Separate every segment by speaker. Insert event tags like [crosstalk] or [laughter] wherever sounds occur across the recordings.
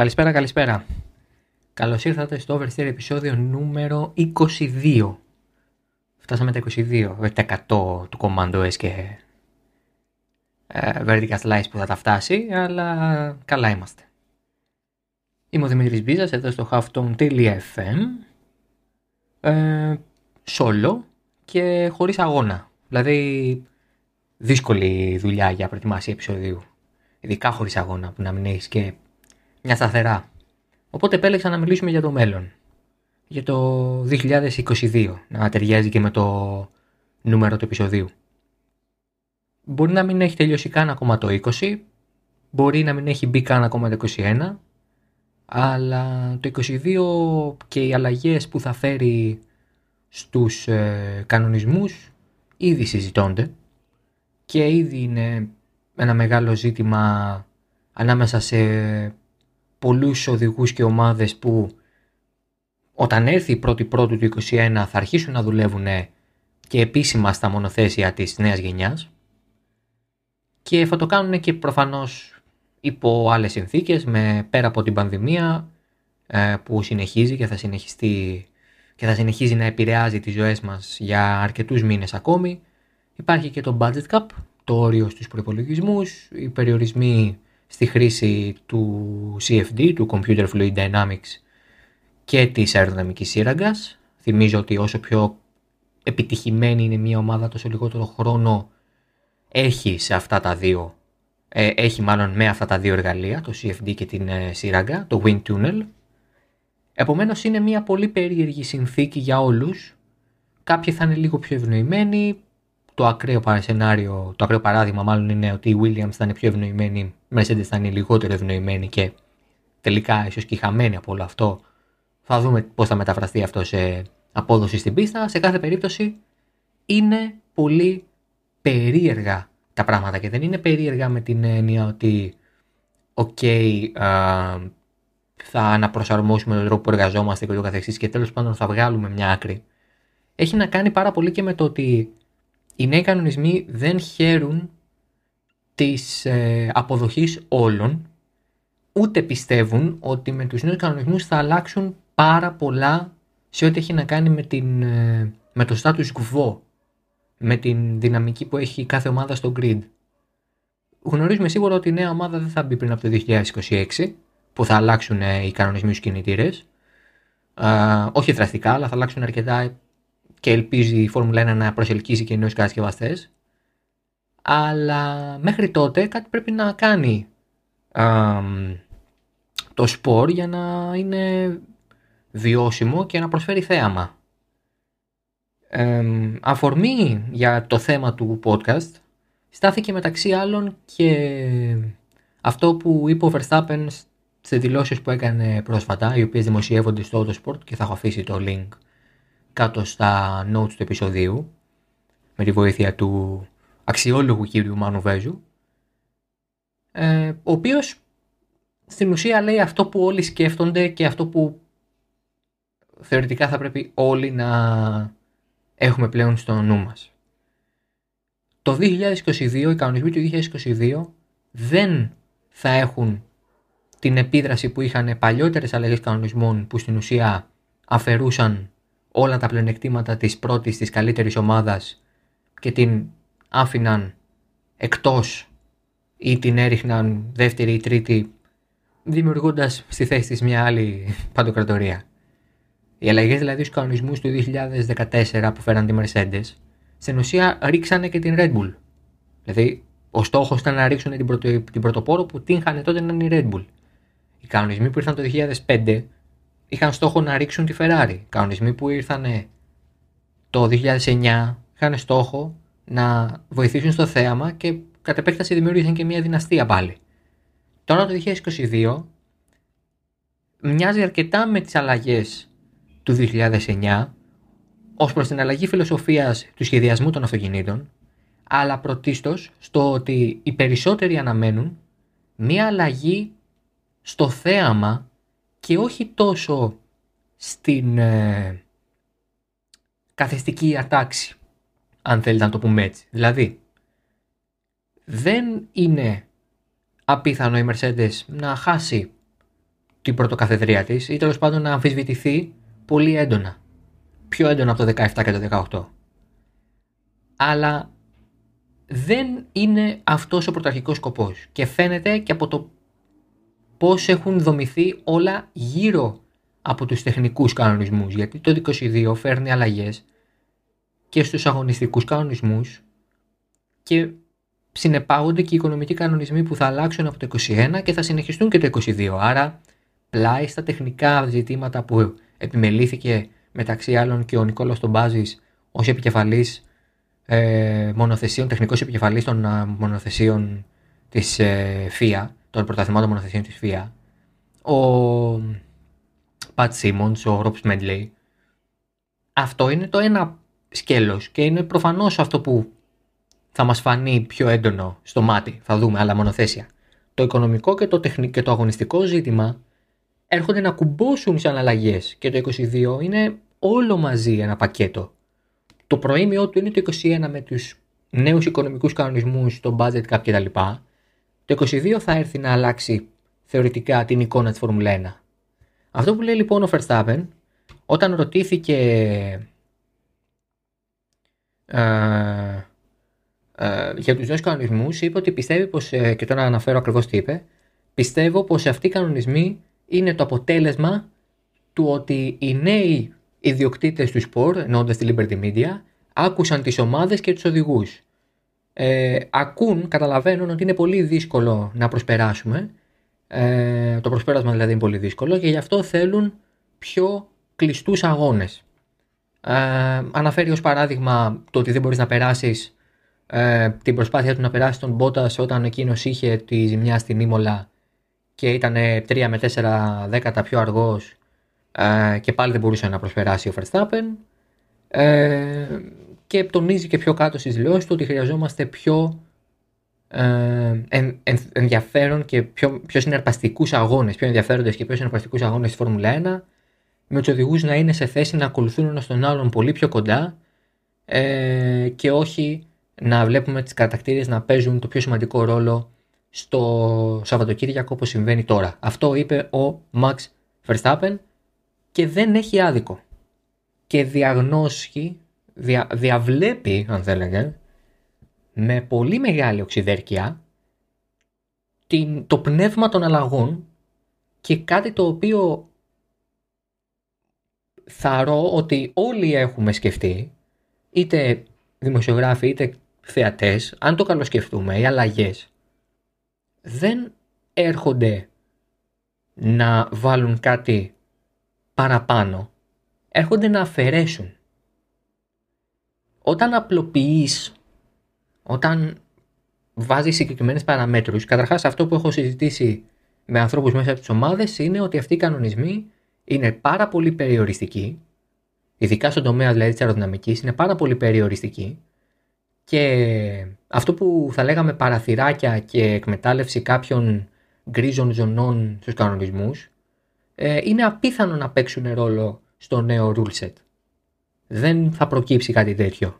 Speaker 1: Καλησπέρα, καλησπέρα. Καλώς ήρθατε στο Oversteer επεισόδιο νούμερο 22. Φτάσαμε τα 22, 100 του Commando S και ε, Vertical Slice που θα τα φτάσει, αλλά καλά είμαστε. Είμαι ο Δημήτρης Μπίζας, εδώ στο halftone.fm ε, solo και χωρίς αγώνα. Δηλαδή δύσκολη δουλειά για προετοιμασία επεισοδίου. Ειδικά χωρίς αγώνα που να μην έχεις και μια σταθερά. Οπότε επέλεξα να μιλήσουμε για το μέλλον. Για το 2022. Να ταιριάζει και με το νούμερο του επεισοδίου. Μπορεί να μην έχει τελειώσει καν ακόμα το 20. Μπορεί να μην έχει μπει καν ακόμα το 21. Αλλά το 22 και οι αλλαγές που θα φέρει στους ε, κανονισμούς ήδη συζητώνται και ήδη είναι ένα μεγάλο ζήτημα ανάμεσα σε πολλούς οδηγούς και ομάδες που όταν έρθει η πρώτη πρώτου του 2021 θα αρχίσουν να δουλεύουν και επίσημα στα μονοθέσια της νέας γενιάς και θα το κάνουν και προφανώς υπό άλλες συνθήκες με, πέρα από την πανδημία ε, που συνεχίζει και θα συνεχιστεί και θα συνεχίζει να επηρεάζει τις ζωές μας για αρκετούς μήνες ακόμη. Υπάρχει και το budget cap, το όριο στους προπολογισμού, οι περιορισμοί στη χρήση του CFD, του Computer Fluid Dynamics και της αεροδυναμικής σύραγγας. Θυμίζω ότι όσο πιο επιτυχημένη είναι μια ομάδα τόσο λιγότερο χρόνο έχει σε αυτά τα δύο ε, έχει μάλλον με αυτά τα δύο εργαλεία, το CFD και την ε, σύραγγα, το Wind Tunnel. Επομένως είναι μια πολύ περίεργη συνθήκη για όλους. Κάποιοι θα είναι λίγο πιο ευνοημένοι, το ακραίο σενάριο, το ακραίο παράδειγμα μάλλον είναι ότι οι Williams θα είναι πιο ευνοημένοι, οι Mercedes θα είναι λιγότερο ευνοημένοι και τελικά ίσως και χαμένοι από όλο αυτό. Θα δούμε πώς θα μεταφραστεί αυτό σε απόδοση στην πίστα. Σε κάθε περίπτωση είναι πολύ περίεργα τα πράγματα και δεν είναι περίεργα με την έννοια ότι οκ, θα αναπροσαρμόσουμε τον τρόπο που εργαζόμαστε και το καθεξής και τέλος πάντων θα βγάλουμε μια άκρη. Έχει να κάνει πάρα πολύ και με το ότι οι νέοι κανονισμοί δεν χαίρουν της ε, αποδοχής όλων, ούτε πιστεύουν ότι με τους νέους κανονισμούς θα αλλάξουν πάρα πολλά σε ό,τι έχει να κάνει με, την, ε, με το status quo, με την δυναμική που έχει κάθε ομάδα στο grid. Γνωρίζουμε σίγουρα ότι η νέα ομάδα δεν θα μπει πριν από το 2026, που θα αλλάξουν ε, οι κανονισμοί στους κινητήρες. όχι δραστικά, αλλά θα αλλάξουν αρκετά και ελπίζει η Φόρμουλα 1 να προσελκύσει και νέους κατασκευαστές. Αλλά μέχρι τότε κάτι πρέπει να κάνει το σπορ για να είναι βιώσιμο και να προσφέρει θέαμα. αφορμή για το θέμα του podcast στάθηκε μεταξύ άλλων και αυτό που είπε ο Verstappen σε δηλώσεις που έκανε πρόσφατα, οι οποίες δημοσιεύονται στο Autosport και θα έχω αφήσει το link κάτω στα notes του επεισοδίου με τη βοήθεια του αξιόλογου κύριου Μάνου Βέζου ε, ο οποίος στην ουσία λέει αυτό που όλοι σκέφτονται και αυτό που θεωρητικά θα πρέπει όλοι να έχουμε πλέον στο νου μας. Το 2022, οι κανονισμοί του 2022 δεν θα έχουν την επίδραση που είχαν παλιότερες αλλαγές κανονισμών που στην ουσία αφαιρούσαν όλα τα πλεονεκτήματα της πρώτης, της καλύτερης ομάδας και την άφηναν εκτός ή την έριχναν δεύτερη ή τρίτη δημιουργώντας στη θέση της μια άλλη [laughs] παντοκρατορία. Οι αλλαγές δηλαδή στους κανονισμούς του 2014 που φέραν τη Mercedes στην ουσία ρίξανε και την Red Bull. Δηλαδή ο στόχος ήταν να ρίξουν την, πρωτο, την πρωτοπόρο που την είχαν τότε να είναι η Red Bull. Οι κανονισμοί που ήρθαν το 2005 είχαν στόχο να ρίξουν τη Ferrari. Οι κανονισμοί που ήρθαν το 2009 είχαν στόχο να βοηθήσουν στο θέαμα και κατ' επέκταση δημιούργησαν και μια δυναστεία πάλι. Τώρα το 2022 μοιάζει αρκετά με τις αλλαγές του 2009 ως προς την αλλαγή φιλοσοφίας του σχεδιασμού των αυτοκινήτων αλλά πρωτίστως στο ότι οι περισσότεροι αναμένουν μια αλλαγή στο θέαμα και όχι τόσο στην ε, καθεστική ατάξη, αν θέλετε να το πούμε έτσι. Δηλαδή, δεν είναι απίθανο η Mercedes να χάσει την πρωτοκαθεδρία της ή τέλος πάντων να αμφισβητηθεί πολύ έντονα. Πιο έντονα από το 17 και το 18. Αλλά δεν είναι αυτός ο πρωταρχικός σκοπός και φαίνεται και από το πώς έχουν δομηθεί όλα γύρω από τους τεχνικούς κανονισμούς γιατί το 22 φέρνει αλλαγές και στους αγωνιστικούς κανονισμούς και συνεπάγονται και οι οικονομικοί κανονισμοί που θα αλλάξουν από το 21 και θα συνεχιστούν και το 22. Άρα πλάι στα τεχνικά ζητήματα που επιμελήθηκε μεταξύ άλλων και ο Νικόλαος Τομπάζης ως επικεφαλής ε, μονοθεσίων, τεχνικός επικεφαλής των ε, μονοθεσίων της ε, ΦΙΑ, των πρωταθλημάτων μονοθεσίων της ΦΙΑ, ο Πατ Σίμονς, ο Ροπ Σμέντλεϊ. Αυτό είναι το ένα σκέλος και είναι προφανώς αυτό που θα μας φανεί πιο έντονο στο μάτι, θα δούμε άλλα μονοθέσια. Το οικονομικό και το, τεχνικό και το αγωνιστικό ζήτημα έρχονται να κουμπώσουν σε αλλαγές και το 22 είναι όλο μαζί ένα πακέτο. Το προήμιο του είναι το 21 με τους νέους οικονομικούς κανονισμούς, το budget cap κτλ. Το 22 θα έρθει να αλλάξει θεωρητικά την εικόνα της Φόρμουλα 1. Αυτό που λέει λοιπόν ο Verstappen, όταν ρωτήθηκε ε, ε, για τους νέους κανονισμούς, είπε ότι πιστεύει πως, ε, και τώρα αναφέρω ακριβώς τι είπε, πιστεύω πως αυτοί οι κανονισμοί είναι το αποτέλεσμα του ότι οι νέοι ιδιοκτήτες του σπορ, εννοώντας τη Liberty Media, άκουσαν τις ομάδες και τους οδηγούς. Ε, ακούν, καταλαβαίνουν ότι είναι πολύ δύσκολο να προσπεράσουμε. Ε, το προσπέρασμα δηλαδή είναι πολύ δύσκολο και γι' αυτό θέλουν πιο κλειστούς αγώνες. Ε, αναφέρει ως παράδειγμα το ότι δεν μπορείς να περάσεις ε, την προσπάθεια του να περάσεις τον Μπότα όταν εκείνος είχε τη ζημιά στην Ήμολα και ήταν 3 με 4 δέκατα πιο αργός ε, και πάλι δεν μπορούσε να προσπεράσει ο Verstappen ε, και τονίζει και πιο κάτω στις δηλώσεις του ότι χρειαζόμαστε πιο ε, ενδιαφέρον και πιο, πιο συναρπαστικούς αγώνες, πιο ενδιαφέροντες και πιο συναρπαστικούς αγώνες στη Φόρμουλα 1 με τους οδηγούς να είναι σε θέση να ακολουθούν ένα τον άλλον πολύ πιο κοντά ε, και όχι να βλέπουμε τις κατακτήριες να παίζουν το πιο σημαντικό ρόλο στο Σαββατοκύριακο όπως συμβαίνει τώρα. Αυτό είπε ο Max Verstappen και δεν έχει άδικο. Και διαγνώσει, δια, διαβλέπει αν θέλετε, με πολύ μεγάλη οξυδέρκεια την, το πνεύμα των αλλαγών και κάτι το οποίο θαρώ ότι όλοι έχουμε σκεφτεί, είτε δημοσιογράφοι είτε θεατές, αν το καλοσκεφτούμε, οι αλλαγές δεν έρχονται να βάλουν κάτι παραπάνω. Έρχονται να αφαιρέσουν. Όταν απλοποιείς, όταν βάζεις συγκεκριμένες παραμέτρους, καταρχάς αυτό που έχω συζητήσει με ανθρώπους μέσα από τις ομάδες είναι ότι αυτοί οι κανονισμοί είναι πάρα πολύ περιοριστικοί, ειδικά στον τομέα δηλαδή της αεροδυναμικής, είναι πάρα πολύ περιοριστικοί και αυτό που θα λέγαμε παραθυράκια και εκμετάλλευση κάποιων γκρίζων ζωνών στους κανονισμούς ε, είναι απίθανο να παίξουν ρόλο στο νέο rule set. Δεν θα προκύψει κάτι τέτοιο.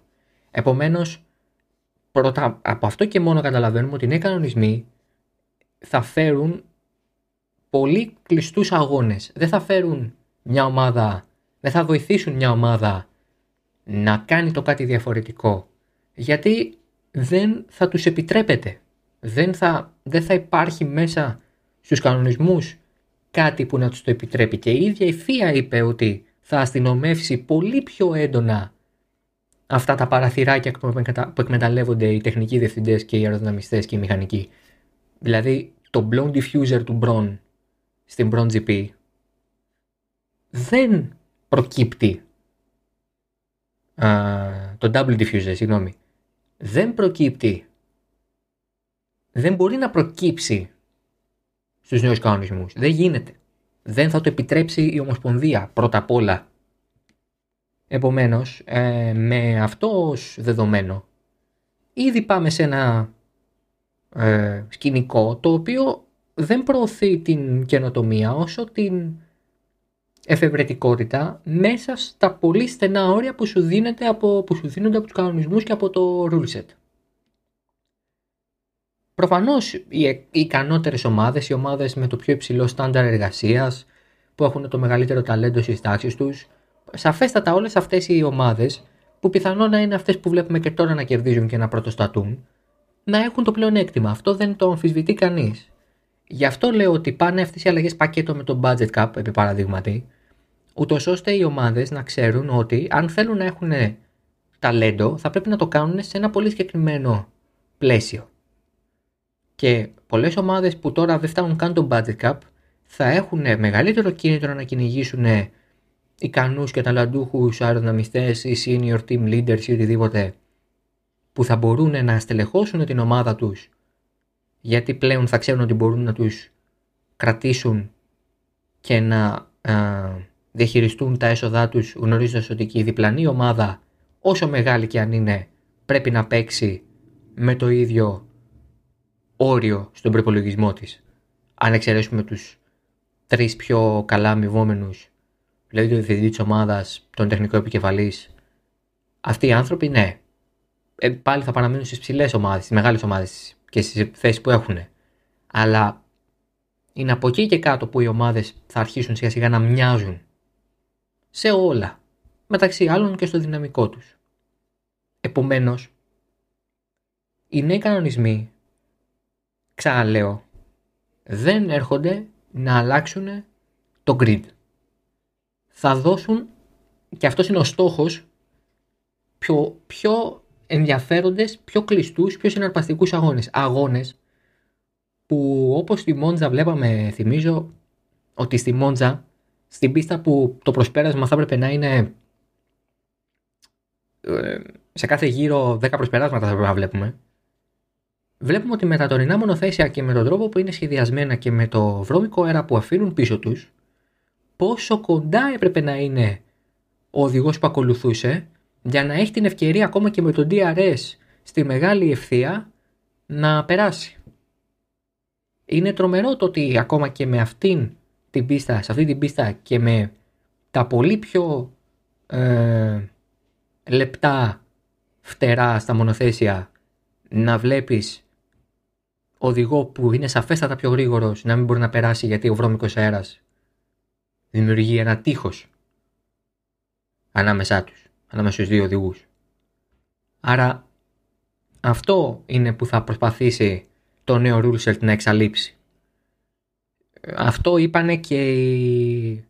Speaker 1: Επομένως, πρώτα από αυτό και μόνο καταλαβαίνουμε ότι οι νέοι κανονισμοί θα φέρουν πολύ κλειστούς αγώνες. Δεν θα φέρουν μια ομάδα, δεν θα βοηθήσουν μια ομάδα να κάνει το κάτι διαφορετικό γιατί δεν θα τους επιτρέπεται. Δεν θα, δεν θα υπάρχει μέσα στους κανονισμούς κάτι που να τους το επιτρέπει. Και η ίδια η ΦΙΑ είπε ότι θα αστυνομεύσει πολύ πιο έντονα αυτά τα παραθυράκια που εκμεταλλεύονται οι τεχνικοί διευθυντές και οι αεροδυναμιστές και οι μηχανικοί. Δηλαδή το blown diffuser του Bron στην Bron GP δεν προκύπτει το double diffuser, συγγνώμη, δεν προκύπτει, δεν μπορεί να προκύψει στους νέους κανονισμούς. Δεν γίνεται. Δεν θα το επιτρέψει η Ομοσπονδία πρώτα απ' όλα. Επομένως, ε, με αυτό ως δεδομένο, ήδη πάμε σε ένα ε, σκηνικό το οποίο δεν προωθεί την καινοτομία όσο την εφευρετικότητα μέσα στα πολύ στενά όρια που σου, από, που σου δίνονται από τους κανονισμούς και από το rule set. Προφανώς οι, οι ικανότερες ομάδες, οι ομάδες με το πιο υψηλό στάνταρ εργασίας, που έχουν το μεγαλύτερο ταλέντο στις τάξεις τους, σαφέστατα όλες αυτές οι ομάδες, που πιθανόν να είναι αυτές που βλέπουμε και τώρα να κερδίζουν και να πρωτοστατούν, να έχουν το πλεονέκτημα. Αυτό δεν το αμφισβητεί κανείς. Γι' αυτό λέω ότι πάνε αυτές οι αλλαγές πακέτο με το budget cap, επί παραδείγματι, ούτως ώστε οι ομάδες να ξέρουν ότι αν θέλουν να έχουν ταλέντο, θα πρέπει να το κάνουν σε ένα πολύ συγκεκριμένο πλαίσιο. Και πολλές ομάδες που τώρα δεν φτάνουν καν το budget cap θα έχουν μεγαλύτερο κίνητρο να κυνηγήσουν ικανούς και ταλαντούχους αεροδυναμιστέ ή senior team leaders ή οτιδήποτε που θα μπορούν να στελεχώσουν την ομάδα τους γιατί πλέον θα ξέρουν ότι μπορούν να τους κρατήσουν και να διαχειριστούν τα έσοδά τους γνωρίζοντας ότι και η διπλανή ομάδα όσο μεγάλη και αν είναι πρέπει να παίξει με το ίδιο όριο στον προπολογισμό της. Αν εξαιρέσουμε τους τρεις πιο καλά αμοιβόμενους, δηλαδή το διευθυντή της ομάδας, τον τεχνικό επικεφαλής, αυτοί οι άνθρωποι ναι, ε, πάλι θα παραμείνουν στις ψηλές ομάδες, στις μεγάλες ομάδες και στις θέσεις που έχουν. Αλλά είναι από εκεί και κάτω που οι ομάδες θα αρχίσουν σιγά σιγά να μοιάζουν σε όλα, μεταξύ άλλων και στο δυναμικό τους. Επομένως, οι νέοι κανονισμοί, ξαναλέω, δεν έρχονται να αλλάξουν το grid. Θα δώσουν, και αυτός είναι ο στόχος, πιο, πιο ενδιαφέροντες, πιο κλειστούς, πιο συναρπαστικούς αγώνες. Αγώνες που όπως στη Μόντζα βλέπαμε, θυμίζω ότι στη Μόντζα, στην πίστα που το προσπέρασμα θα έπρεπε να είναι ε, σε κάθε γύρο 10 προσπεράσματα θα πρέπει να βλέπουμε. Βλέπουμε ότι με τα τωρινά μονοθέσια και με τον τρόπο που είναι σχεδιασμένα και με το βρώμικο αέρα που αφήνουν πίσω τους, πόσο κοντά έπρεπε να είναι ο οδηγός που ακολουθούσε για να έχει την ευκαιρία ακόμα και με τον DRS στη μεγάλη ευθεία να περάσει. Είναι τρομερό το ότι ακόμα και με αυτήν την πίστα, σε αυτή την πίστα και με τα πολύ πιο ε, λεπτά φτερά στα μονοθέσια να βλέπεις οδηγό που είναι σαφέστατα πιο γρήγορος να μην μπορεί να περάσει γιατί ο βρώμικος αέρας δημιουργεί ένα τείχος ανάμεσά τους ανάμεσα στους δύο οδηγούς. Άρα αυτό είναι που θα προσπαθήσει το νέο Rulesert να εξαλείψει. Αυτό είπανε και οι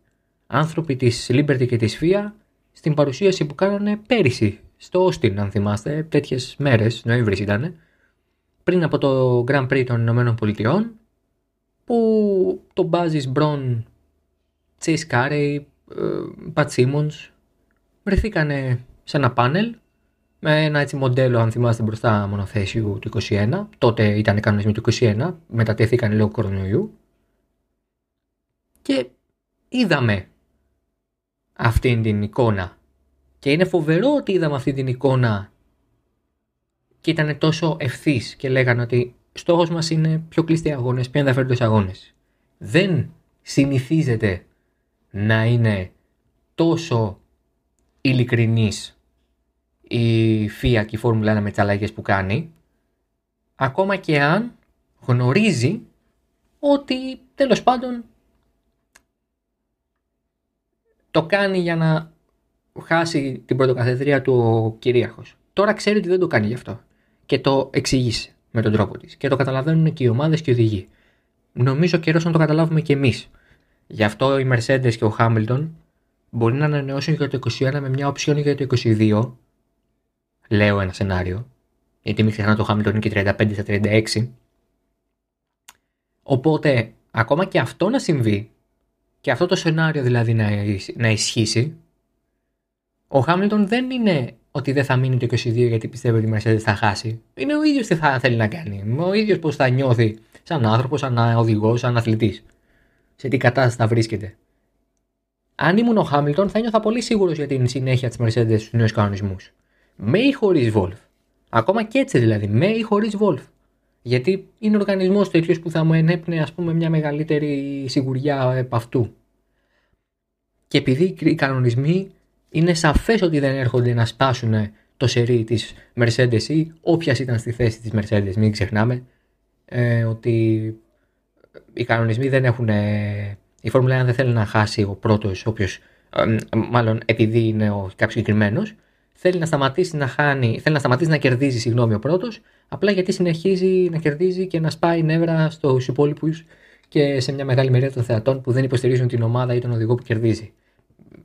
Speaker 1: άνθρωποι της Liberty και της FIA στην παρουσίαση που κάνανε πέρυσι στο Austin αν θυμάστε, τέτοιες μέρες, Νοέμβρης ήταν, πριν από το Grand Prix των Ηνωμένων Πολιτειών που το Μπάζις Μπρον, Chase Carey, Pat Simmons βρεθήκανε σε ένα πάνελ με ένα έτσι μοντέλο, αν θυμάστε, μπροστά μονοθέσιου του 21. Τότε ήταν οι κανονισμοί του 21, μετατέθηκαν λόγω κορονοϊού. Και είδαμε αυτήν την εικόνα. Και είναι φοβερό ότι είδαμε αυτή την εικόνα και ήταν τόσο ευθύς και λέγανε ότι στόχος μας είναι πιο κλειστοί αγώνες, πιο ενδιαφέροντες αγώνες. Δεν συνηθίζεται να είναι τόσο ειλικρινής η FIA και η Φόρμουλα 1 με τις αλλαγές που κάνει, ακόμα και αν γνωρίζει ότι τέλος πάντων το κάνει για να χάσει την πρωτοκαθεδρία του ο κυρίαρχος. Τώρα ξέρει ότι δεν το κάνει γι' αυτό και το εξηγήσει με τον τρόπο της και το καταλαβαίνουν και οι ομάδες και οι οδηγοί. Νομίζω καιρός να το καταλάβουμε και εμείς. Γι' αυτό οι Mercedes και ο Hamilton μπορεί να ανανεώσουν για το 21 με μια οψιόν για το 22. Λέω ένα σενάριο. Γιατί μην ξεχνάτε το Hamilton είναι και 35 στα 36. Οπότε, ακόμα και αυτό να συμβεί, και αυτό το σενάριο δηλαδή να, να ισχύσει, ο Hamilton δεν είναι ότι δεν θα μείνει το 22 γιατί πιστεύει ότι η Mercedes θα χάσει. Είναι ο ίδιος τι θα θέλει να κάνει. Ο ίδιος πώς θα νιώθει σαν άνθρωπος, σαν οδηγός, σαν αθλητής. Σε τι κατάσταση θα βρίσκεται αν ήμουν ο Χάμιλτον, θα νιώθα πολύ σίγουρος για την συνέχεια της Mercedes στους νέους κανονισμούς. Με ή χωρίς Wolf. Ακόμα και έτσι δηλαδή, με ή χωρίς Wolf. Γιατί είναι οργανισμός τέτοιος που θα μου ενέπνε ας πούμε μια μεγαλύτερη σιγουριά επ' αυτού. Και επειδή οι κανονισμοί είναι σαφές ότι δεν έρχονται να σπάσουν το σερί της Mercedes ή όποιας ήταν στη θέση της Mercedes, μην ξεχνάμε. ε, ότι οι κανονισμοί δεν έχουν. Ε, η Φόρμουλα 1 δεν θέλει να χάσει ο πρώτος, όποιος. Ε, μάλλον επειδή είναι ο κάποιος συγκεκριμένος, θέλει να σταματήσει να χάνει, θέλει να σταματήσει να κερδίζει, συγγνώμη, ο πρώτος, απλά γιατί συνεχίζει να κερδίζει και να σπάει νεύρα στους υπόλοιπους και σε μια μεγάλη μερίδα των θεατών που δεν υποστηρίζουν την ομάδα ή τον οδηγό που κερδίζει.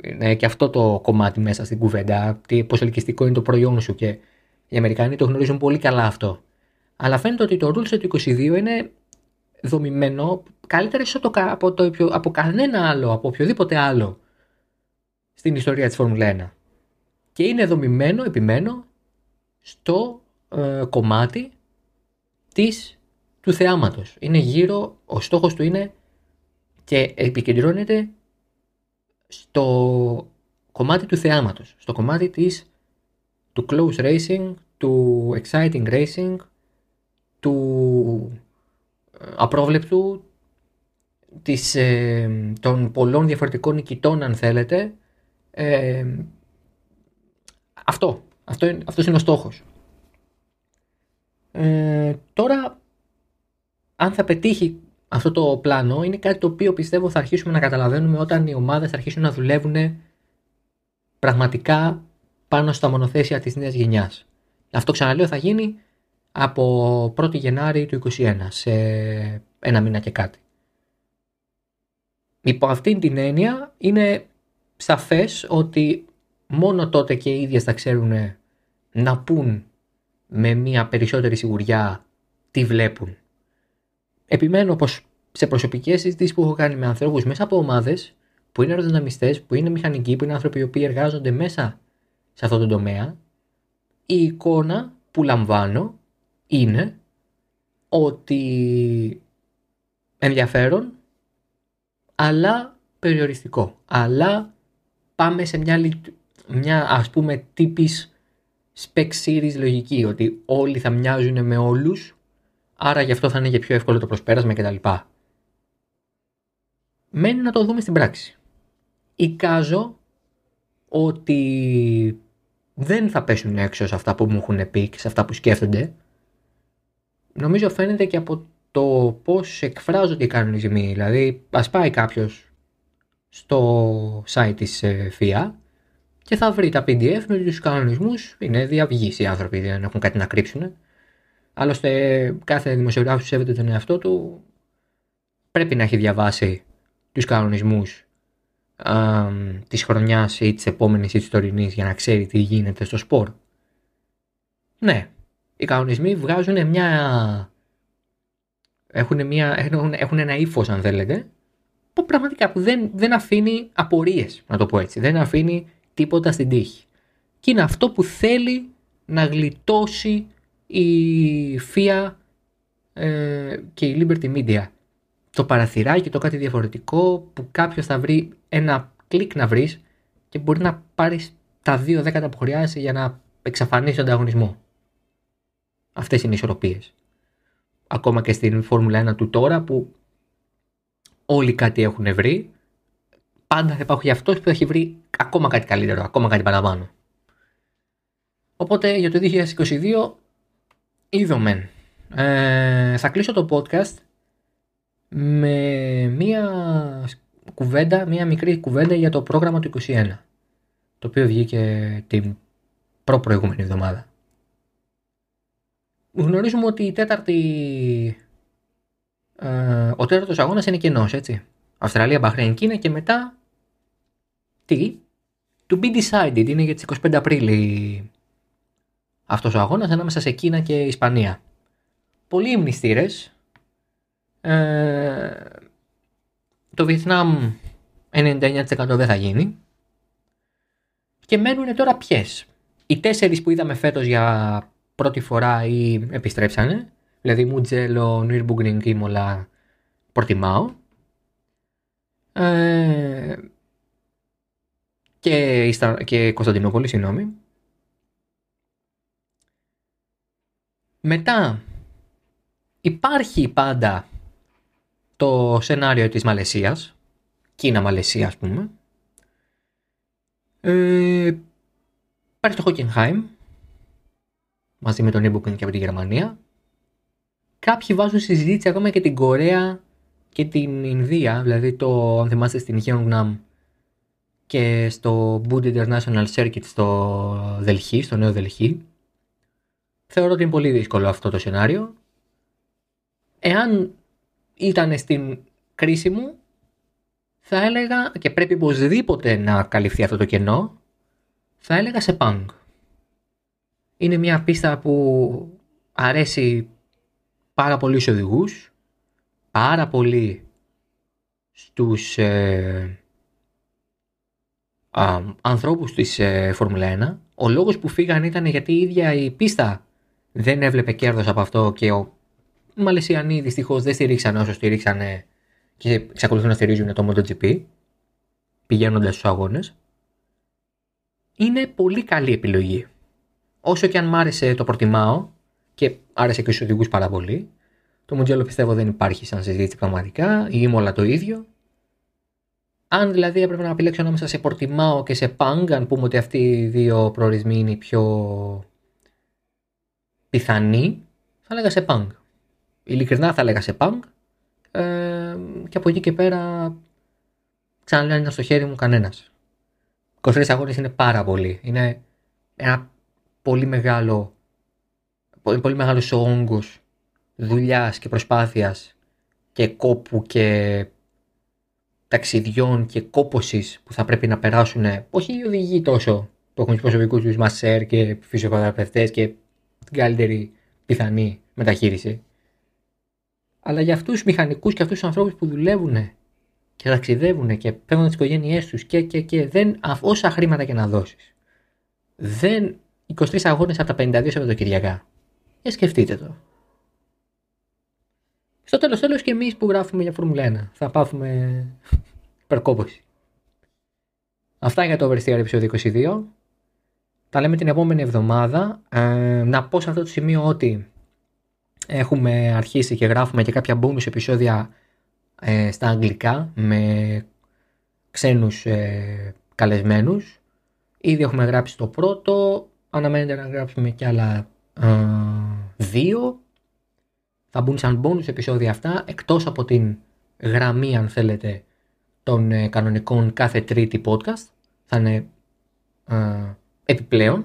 Speaker 1: Είναι και αυτό το κομμάτι μέσα στην κουβέντα. Πόσο ελκυστικό είναι το προϊόν σου και οι Αμερικανοί το γνωρίζουν πολύ καλά αυτό. Αλλά φαίνεται ότι το Rules του 22 είναι δομημένο καλύτερα από, το, από κανένα άλλο, από οποιοδήποτε άλλο στην ιστορία της Φόρμουλα 1. Και είναι δομημένο, επιμένω, στο ε, κομμάτι της, του θεάματος. Είναι γύρω, ο στόχος του είναι και επικεντρώνεται στο κομμάτι του θεάματος, στο κομμάτι της, του close racing, του exciting racing, του ε, απρόβλεπτου, της, ε, των πολλών διαφορετικών νικητών αν θέλετε. Ε, αυτό, αυτό είναι, αυτός είναι ο στόχος. Ε, τώρα, αν θα πετύχει αυτό το πλάνο, είναι κάτι το οποίο πιστεύω θα αρχίσουμε να καταλαβαίνουμε όταν οι ομάδες θα αρχίσουν να δουλεύουν πραγματικά πάνω στα μονοθέσια της νέας γενιάς. Αυτό ξαναλέω θα γίνει από 1η Γενάρη του 2021, σε ένα μήνα και κάτι. Υπό αυτήν την έννοια είναι σαφές ότι μόνο τότε και οι ίδιες θα ξέρουν να πούν με μια περισσότερη σιγουριά τι βλέπουν. Επιμένω πως σε προσωπικές συζητήσεις που έχω κάνει με ανθρώπους μέσα από ομάδες που είναι αεροδυναμιστές, που είναι μηχανικοί, που είναι άνθρωποι που εργάζονται μέσα σε αυτό το τομέα, η εικόνα που λαμβάνω είναι ότι ενδιαφέρον αλλά περιοριστικό. Αλλά πάμε σε μια, μια ας πούμε τύπης spec series λογική ότι όλοι θα μοιάζουν με όλους άρα γι' αυτό θα είναι και πιο εύκολο το προσπέρασμα κτλ. Μένει να το δούμε στην πράξη. Εικάζω ότι δεν θα πέσουν έξω σε αυτά που μου έχουν πει και σε αυτά που σκέφτονται. Νομίζω φαίνεται και από το πώς εκφράζονται οι κανονισμοί. Δηλαδή, ας πάει κάποιος στο site της FIA ε, και θα βρει τα PDF με τους κανονισμούς. Είναι διαυγείς οι άνθρωποι, δεν έχουν κάτι να κρύψουν. Άλλωστε, κάθε δημοσιογράφος που σέβεται τον εαυτό του πρέπει να έχει διαβάσει τους κανονισμούς α, της χρονιάς ή της επόμενης ή της τωρινής για να ξέρει τι γίνεται στο σπορ. Ναι, οι κανονισμοί βγάζουν μια... Έχουν, μια, έχουν, έχουν ένα ύφος, αν θέλετε, που πραγματικά που δεν, δεν αφήνει απορίες, να το πω έτσι. Δεν αφήνει τίποτα στην τύχη. Και είναι αυτό που θέλει να γλιτώσει η FIA ε, και η Liberty Media. Το παραθυράκι, το κάτι διαφορετικό που κάποιος θα βρει ένα κλικ να βρεις και μπορεί να πάρεις τα δύο δέκατα που χρειάζεσαι για να εξαφανίσει τον ανταγωνισμό. Αυτές είναι οι ισορροπίες. Ακόμα και στην Φόρμουλα 1 του τώρα που όλοι κάτι έχουν βρει, πάντα θα υπάρχει αυτός που θα έχει βρει ακόμα κάτι καλύτερο, ακόμα κάτι παραπάνω. Οπότε για το 2022 είδομεν. Ε, θα κλείσω το podcast με μία κουβέντα, μία μικρή κουβέντα για το πρόγραμμα του 2021 το οποίο βγήκε την προ-προηγούμενη εβδομάδα. Γνωρίζουμε ότι η τέταρτη, ε, ο τέταρτος αγώνας είναι κενός, έτσι. Αυστραλία, Μπαχρέιν, Κίνα και μετά τι, to be decided, είναι για τις 25 Απρίλη αυτός ο αγώνας ανάμεσα σε Κίνα και Ισπανία. Πολλοί υμνηστήρες, ε, το Βιετνάμ 99% δεν θα γίνει και μένουν τώρα ποιες. Οι τέσσερις που είδαμε φέτος για πρώτη φορά ή επιστρέψανε, δηλαδή Μουτζέλο, Νίρμπουγκρινγκ, Ήμολα, Πορτιμάο. Ε, και, και Κωνσταντινούπολη, συγγνώμη. Μετά υπάρχει πάντα το σενάριο της Μαλαισίας, Κίνα-Μαλαισία ας πούμε. Ε, υπάρχει το Χόκενχάιμ, μαζί με τον Νίμπουκεν και από τη Γερμανία. κάποιοι βάζουν συζήτηση ακόμα και την Κορέα και την Ινδία, δηλαδή το, αν θυμάστε στην Gyeongnam και στο Bund International Circuit στο Δελχή, στο νέο Δελχή. Θεωρώ ότι είναι πολύ δύσκολο αυτό το σενάριο. Εάν ήταν στην κρίση μου, θα έλεγα και πρέπει οπωσδήποτε να καλυφθεί αυτό το κενό, θα έλεγα σε πανγκ. Είναι μια πίστα που αρέσει πάρα πολύ στους οδηγούς, πάρα πολύ στους ε, α, ανθρώπους της ε, Φόρμουλα 1. Ο λόγος που φύγαν ήταν γιατί η ίδια η πίστα δεν έβλεπε κέρδος από αυτό και ο οι Μαλαισιανοί δυστυχώς δεν στηρίξαν όσο στηρίξαν και εξακολουθούν να στηρίζουν το MotoGP πηγαίνοντας στους αγώνες. Είναι πολύ καλή επιλογή. Όσο και αν μ' άρεσε το προτιμάω και άρεσε και στους οδηγούς πάρα πολύ, το Mugello πιστεύω δεν υπάρχει σαν συζήτηση πραγματικά, ή όλα το ίδιο. Αν δηλαδή έπρεπε να επιλέξω ανάμεσα σε Portimao και σε Pang, αν πούμε ότι αυτοί οι δύο προορισμοί είναι οι πιο πιθανοί, θα έλεγα σε Pang. Ειλικρινά θα έλεγα σε Pang ε, και από εκεί και πέρα ξαναλέω είναι στο χέρι μου κανένας. 23 αγώνες είναι πάρα πολύ. Είναι ένα πολύ μεγάλο πολύ, πολύ μεγάλος ο όγκος δουλειάς και προσπάθειας και κόπου και ταξιδιών και κόπωσης που θα πρέπει να περάσουν όχι οι οδηγοί τόσο που έχουν του προσωπικούς τους μασέρ και φυσιοθεραπευτές και την καλύτερη πιθανή μεταχείριση. Αλλά για αυτούς του μηχανικούς και αυτούς τους ανθρώπους που δουλεύουν και ταξιδεύουν και παίρνουν τις οικογένειές τους και, και, και δεν, όσα χρήματα και να δώσεις. Δεν 23 αγώνες από τα 52 Σαββατοκυριακά. Για σκεφτείτε το. Στο τέλος τέλος και εμείς που γράφουμε για Φόρμουλα 1 θα πάθουμε υπερκόπωση. Αυτά για το Oversteer επεισόδιο 22. Τα λέμε την επόμενη εβδομάδα. Ε, να πω σε αυτό το σημείο ότι έχουμε αρχίσει και γράφουμε και κάποια bonus επεισόδια ε, στα αγγλικά με ξένους ε, καλεσμένους. Ήδη έχουμε γράψει το πρώτο, αναμένεται να γράψουμε και άλλα ε, δύο. Θα μπουν σαν bonus επεισόδια αυτά εκτός από την γραμμή αν θέλετε των ε, κανονικών κάθε τρίτη podcast. Θα είναι ε, επιπλέον.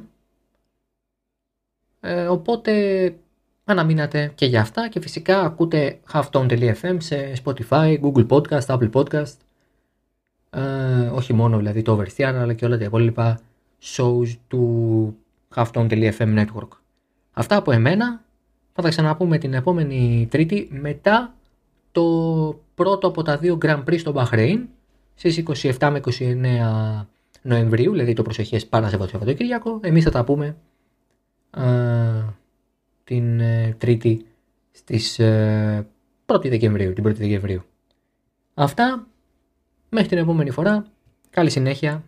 Speaker 1: Ε, οπότε αναμείνατε και για αυτά και φυσικά ακούτε halftone.fm σε Spotify, Google Podcast, Apple Podcast. Ε, όχι μόνο δηλαδή το Oversteer αλλά και όλα τα υπόλοιπα shows του halftone.fm network. Αυτά από εμένα. Θα τα ξαναπούμε την επόμενη Τρίτη μετά το πρώτο από τα δύο Grand Prix στο Μπαχρέιν στις 27 με 29 Νοεμβρίου, δηλαδή το προσεχές Παρασκευό Σαββατοκύριακο. Εμείς θα τα πούμε α, την ε, Τρίτη στις ε, 1η Δεκεμβρίου, την 1η Δεκεμβρίου. Αυτά, μέχρι την επόμενη φορά, καλή συνέχεια,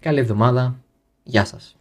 Speaker 1: καλή εβδομάδα, γεια σας.